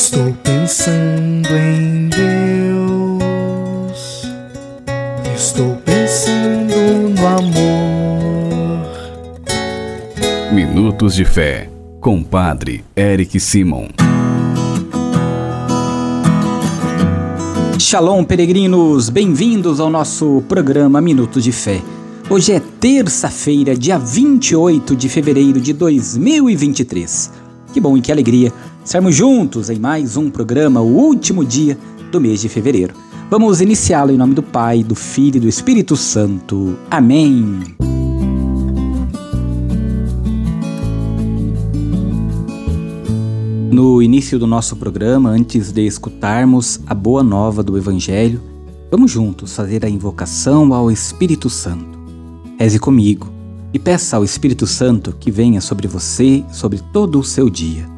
Estou pensando em Deus. Estou pensando no amor. Minutos de Fé, com Padre Eric Simon. Shalom, peregrinos! Bem-vindos ao nosso programa Minutos de Fé. Hoje é terça-feira, dia 28 de fevereiro de 2023. Que bom e que alegria estarmos juntos em mais um programa, o último dia do mês de fevereiro. Vamos iniciá-lo em nome do Pai, do Filho e do Espírito Santo. Amém. No início do nosso programa, antes de escutarmos a boa nova do Evangelho, vamos juntos fazer a invocação ao Espírito Santo. Reze comigo e peça ao Espírito Santo que venha sobre você, sobre todo o seu dia.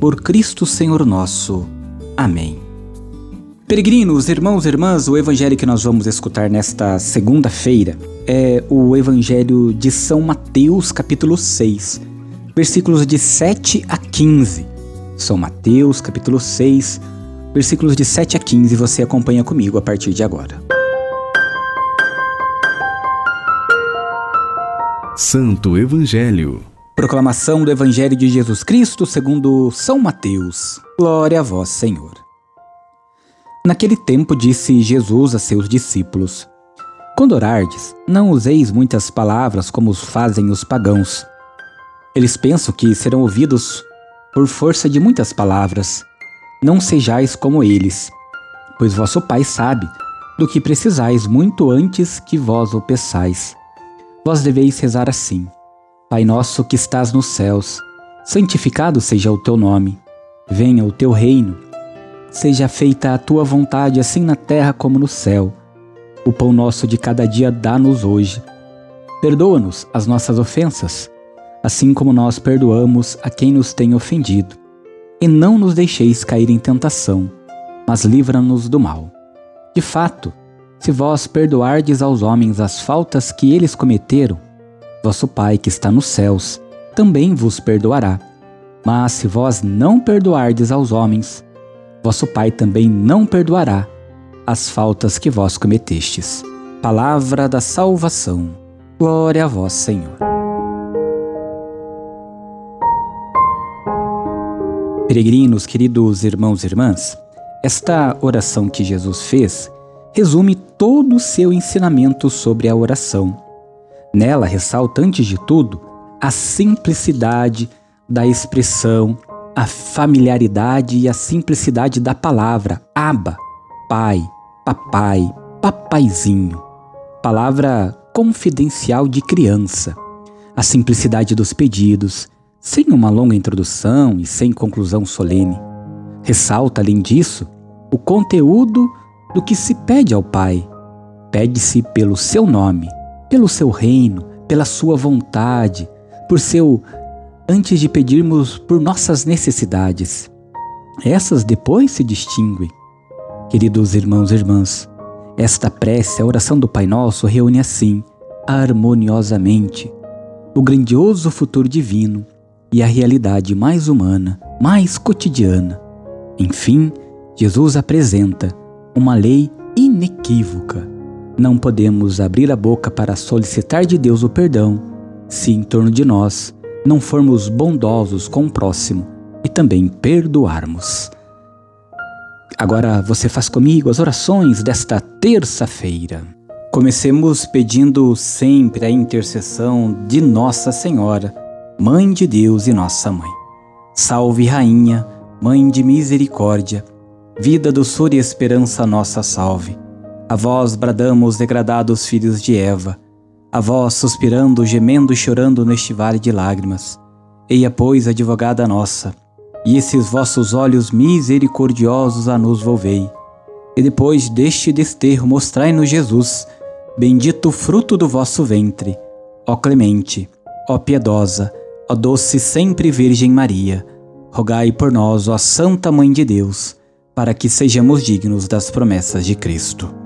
Por Cristo Senhor nosso. Amém. Peregrinos, irmãos e irmãs, o evangelho que nós vamos escutar nesta segunda-feira é o evangelho de São Mateus, capítulo 6, versículos de 7 a 15. São Mateus, capítulo 6, versículos de 7 a 15. Você acompanha comigo a partir de agora. Santo Evangelho. Proclamação do Evangelho de Jesus Cristo segundo São Mateus. Glória a vós, Senhor. Naquele tempo disse Jesus a seus discípulos: Quando orardes, não useis muitas palavras como fazem os pagãos. Eles pensam que serão ouvidos por força de muitas palavras. Não sejais como eles, pois vosso Pai sabe do que precisais muito antes que vós o peçais. Vós deveis rezar assim: Pai nosso que estás nos céus, santificado seja o teu nome. Venha o teu reino. Seja feita a tua vontade, assim na terra como no céu. O pão nosso de cada dia dá-nos hoje. Perdoa-nos as nossas ofensas, assim como nós perdoamos a quem nos tem ofendido. E não nos deixeis cair em tentação, mas livra-nos do mal. De fato, se vós perdoardes aos homens as faltas que eles cometeram, vosso Pai que está nos céus também vos perdoará. Mas se vós não perdoardes aos homens, vosso Pai também não perdoará as faltas que vós cometestes. Palavra da salvação. Glória a vós, Senhor. Peregrinos, queridos irmãos e irmãs, esta oração que Jesus fez resume todo o seu ensinamento sobre a oração. Nela ressalta, antes de tudo, a simplicidade da expressão, a familiaridade e a simplicidade da palavra Aba, pai, papai, papaizinho. Palavra confidencial de criança. A simplicidade dos pedidos, sem uma longa introdução e sem conclusão solene. Ressalta, além disso, o conteúdo do que se pede ao Pai. Pede-se pelo seu nome, pelo seu reino, pela sua vontade, por seu antes de pedirmos por nossas necessidades. Essas depois se distinguem. Queridos irmãos e irmãs, esta prece, a oração do Pai Nosso, reúne assim, harmoniosamente, o grandioso futuro divino e a realidade mais humana, mais cotidiana. Enfim, Jesus apresenta uma lei inequívoca. Não podemos abrir a boca para solicitar de Deus o perdão se em torno de nós não formos bondosos com o próximo e também perdoarmos. Agora você faz comigo as orações desta terça-feira. Comecemos pedindo sempre a intercessão de Nossa Senhora, Mãe de Deus e Nossa Mãe. Salve, Rainha, Mãe de Misericórdia Vida, doçura e esperança nossa salve. A vós bradamos, degradados filhos de Eva. A vós suspirando, gemendo e chorando neste vale de lágrimas. Eia, pois, advogada nossa, e esses vossos olhos misericordiosos a nos volvei. E depois deste desterro mostrai-nos Jesus, bendito fruto do vosso ventre. Ó clemente, ó piedosa, ó doce sempre Virgem Maria, rogai por nós, ó Santa Mãe de Deus, para que sejamos dignos das promessas de Cristo.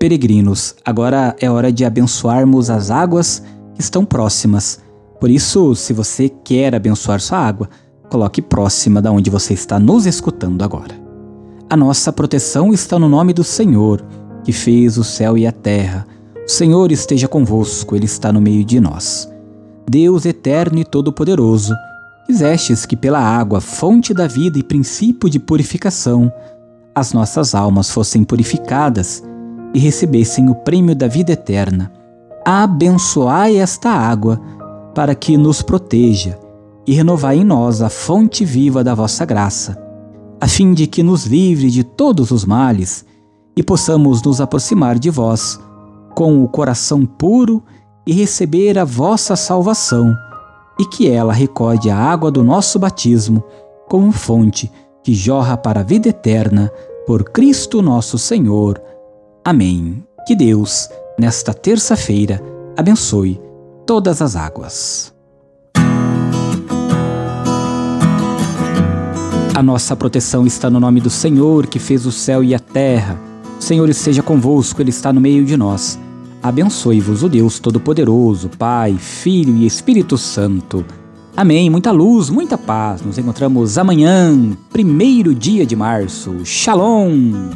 Peregrinos, agora é hora de abençoarmos as águas que estão próximas. Por isso, se você quer abençoar sua água, coloque próxima da onde você está nos escutando agora. A nossa proteção está no nome do Senhor, que fez o céu e a terra. O Senhor esteja convosco, Ele está no meio de nós. Deus eterno e todo-poderoso, quisestes que pela água, fonte da vida e princípio de purificação, as nossas almas fossem purificadas e recebessem o prêmio da vida eterna. Abençoai esta água, para que nos proteja, e renovai em nós a fonte viva da vossa graça, a fim de que nos livre de todos os males e possamos nos aproximar de vós com o coração puro e receber a vossa salvação, e que ela recorde a água do nosso batismo como fonte que jorra para a vida eterna por Cristo nosso Senhor. Amém. Que Deus, nesta terça-feira, abençoe todas as águas. A nossa proteção está no nome do Senhor, que fez o céu e a terra. O Senhor esteja convosco, Ele está no meio de nós. Abençoe-vos o Deus Todo-Poderoso, Pai, Filho e Espírito Santo. Amém. Muita luz, muita paz. Nos encontramos amanhã, primeiro dia de março. Shalom.